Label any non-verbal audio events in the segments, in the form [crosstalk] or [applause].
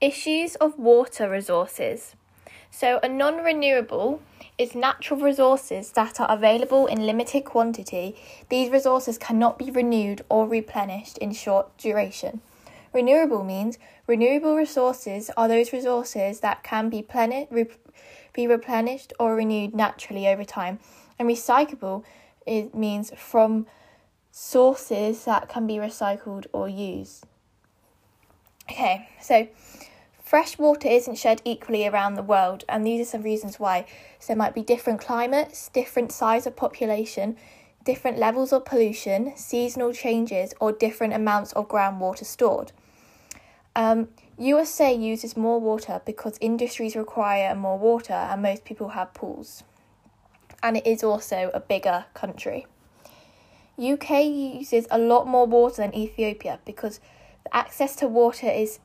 Issues of water resources. So, a non renewable is natural resources that are available in limited quantity. These resources cannot be renewed or replenished in short duration. Renewable means renewable resources are those resources that can be, pleni- re- be replenished or renewed naturally over time. And recyclable it means from sources that can be recycled or used. Okay, so fresh water isn't shed equally around the world, and these are some reasons why. So there might be different climates, different size of population, different levels of pollution, seasonal changes, or different amounts of groundwater stored. Um, USA uses more water because industries require more water, and most people have pools. And it is also a bigger country. UK uses a lot more water than Ethiopia because access to water is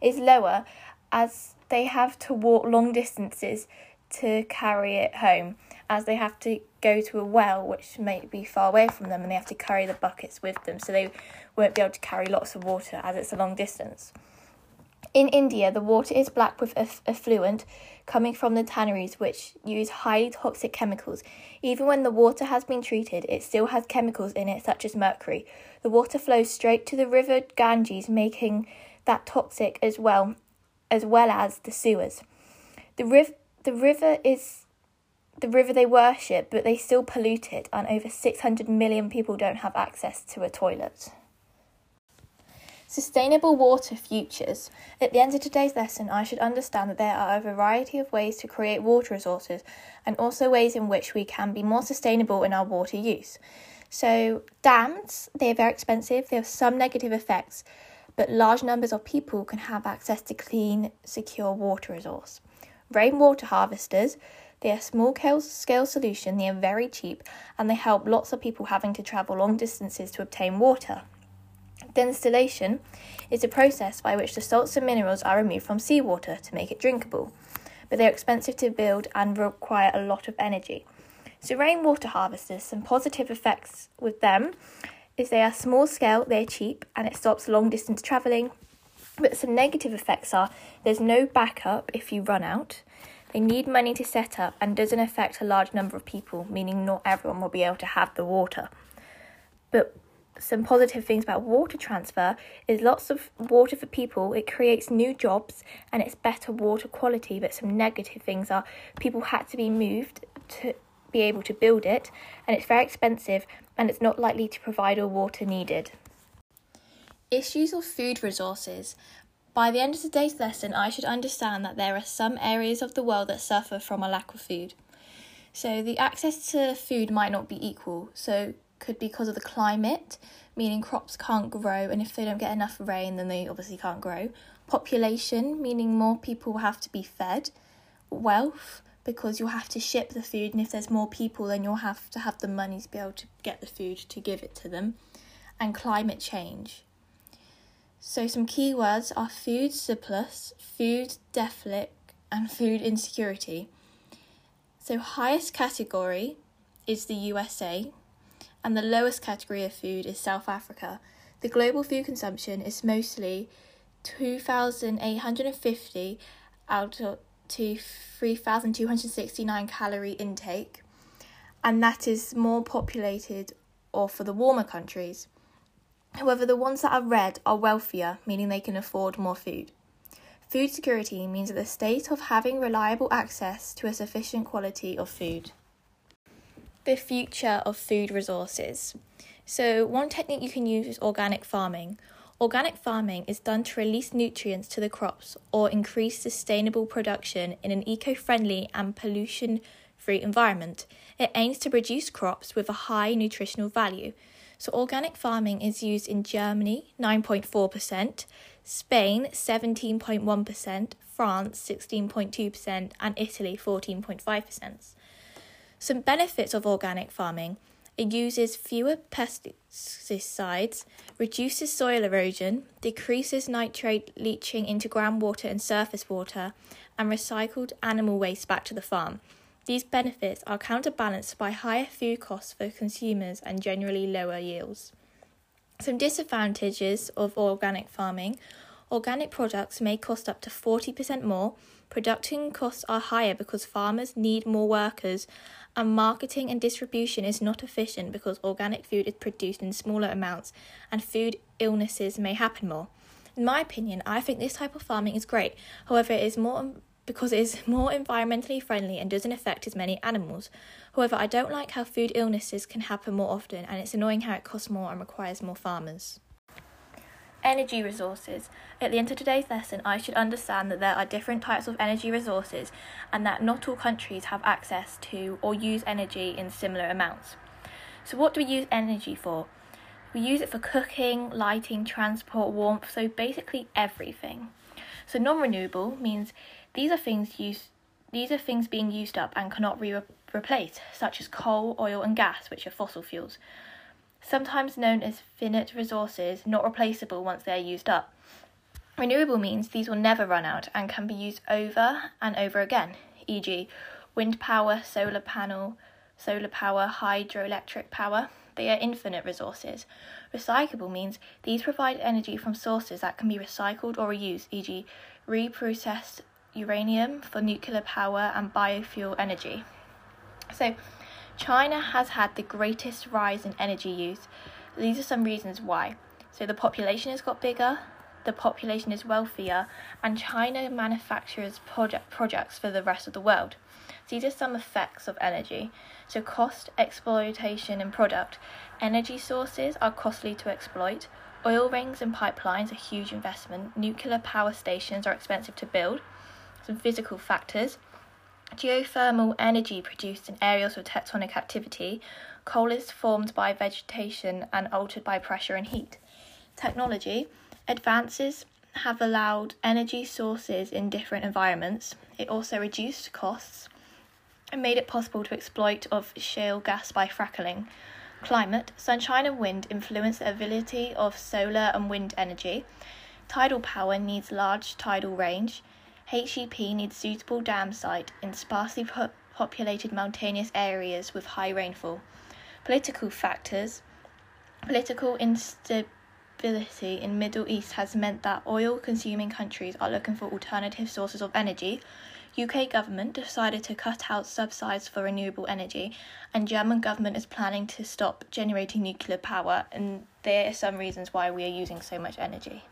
is lower as they have to walk long distances to carry it home as they have to go to a well which may be far away from them and they have to carry the buckets with them so they won't be able to carry lots of water as it's a long distance. In India, the water is black with effluent coming from the tanneries, which use highly toxic chemicals. Even when the water has been treated, it still has chemicals in it, such as mercury. The water flows straight to the river Ganges, making that toxic as well, as well as the sewers. The, riv- the river is the river they worship, but they still pollute it, and over 600 million people don't have access to a toilet. Sustainable water futures. At the end of today's lesson, I should understand that there are a variety of ways to create water resources and also ways in which we can be more sustainable in our water use. So, dams, they're very expensive, they have some negative effects, but large numbers of people can have access to clean, secure water resource. Rainwater harvesters, they are small scale solution, they are very cheap, and they help lots of people having to travel long distances to obtain water. Distillation is a process by which the salts and minerals are removed from seawater to make it drinkable, but they're expensive to build and require a lot of energy. So, rainwater harvesters, some positive effects with them is they are small scale, they're cheap, and it stops long distance travelling. But some negative effects are there's no backup if you run out. They need money to set up and doesn't affect a large number of people, meaning not everyone will be able to have the water. But some positive things about water transfer is lots of water for people. It creates new jobs and it's better water quality but some negative things are people had to be moved to be able to build it and it's very expensive and it's not likely to provide all water needed. Issues of food resources. By the end of today's lesson i should understand that there are some areas of the world that suffer from a lack of food. So the access to food might not be equal. So could be because of the climate, meaning crops can't grow, and if they don't get enough rain, then they obviously can't grow. Population, meaning more people have to be fed. Wealth, because you'll have to ship the food, and if there's more people, then you'll have to have the money to be able to get the food to give it to them. And climate change. So, some key words are food surplus, food deficit, and food insecurity. So, highest category is the USA, and the lowest category of food is South Africa. The global food consumption is mostly 2,850 out of to 3,269 calorie intake, and that is more populated or for the warmer countries. However, the ones that are red are wealthier, meaning they can afford more food. Food security means the state of having reliable access to a sufficient quality of food the future of food resources. So, one technique you can use is organic farming. Organic farming is done to release nutrients to the crops or increase sustainable production in an eco friendly and pollution free environment. It aims to produce crops with a high nutritional value. So, organic farming is used in Germany 9.4%, Spain 17.1%, France 16.2%, and Italy 14.5%. Some benefits of organic farming it uses fewer pesticides, reduces soil erosion, decreases nitrate leaching into groundwater and surface water, and recycled animal waste back to the farm. These benefits are counterbalanced by higher food costs for consumers and generally lower yields. Some disadvantages of organic farming organic products may cost up to 40% more, production costs are higher because farmers need more workers, and marketing and distribution is not efficient because organic food is produced in smaller amounts and food illnesses may happen more. In my opinion, I think this type of farming is great. However, it is more because it is [laughs] more environmentally friendly and doesn't affect as many animals. However, I don't like how food illnesses can happen more often, and it's annoying how it costs more and requires more farmers. Energy resources. At the end of today's lesson, I should understand that there are different types of energy resources and that not all countries have access to or use energy in similar amounts. So, what do we use energy for? We use it for cooking, lighting, transport, warmth, so basically everything. So, non renewable means these are things used these are things being used up and cannot be re- replaced, such as coal, oil, and gas, which are fossil fuels. Sometimes known as finite resources, not replaceable once they are used up. Renewable means these will never run out and can be used over and over again, e.g., wind power, solar panel, solar power, hydroelectric power. They are infinite resources. Recyclable means these provide energy from sources that can be recycled or reused, e.g., reprocessed uranium for nuclear power and biofuel energy. So, China has had the greatest rise in energy use. These are some reasons why. So, the population has got bigger, the population is wealthier, and China manufactures project, projects for the rest of the world. So these are some effects of energy. So, cost, exploitation, and product. Energy sources are costly to exploit. Oil rings and pipelines are huge investment. Nuclear power stations are expensive to build some physical factors. Geothermal energy produced in areas with tectonic activity. Coal is formed by vegetation and altered by pressure and heat. Technology advances have allowed energy sources in different environments. It also reduced costs and made it possible to exploit of shale gas by fracking. Climate, sunshine and wind influence the ability of solar and wind energy. Tidal power needs large tidal range. HEP needs suitable dam site in sparsely po- populated mountainous areas with high rainfall. Political factors Political instability in Middle East has meant that oil consuming countries are looking for alternative sources of energy. UK government decided to cut out subsidies for renewable energy and German government is planning to stop generating nuclear power and there are some reasons why we are using so much energy.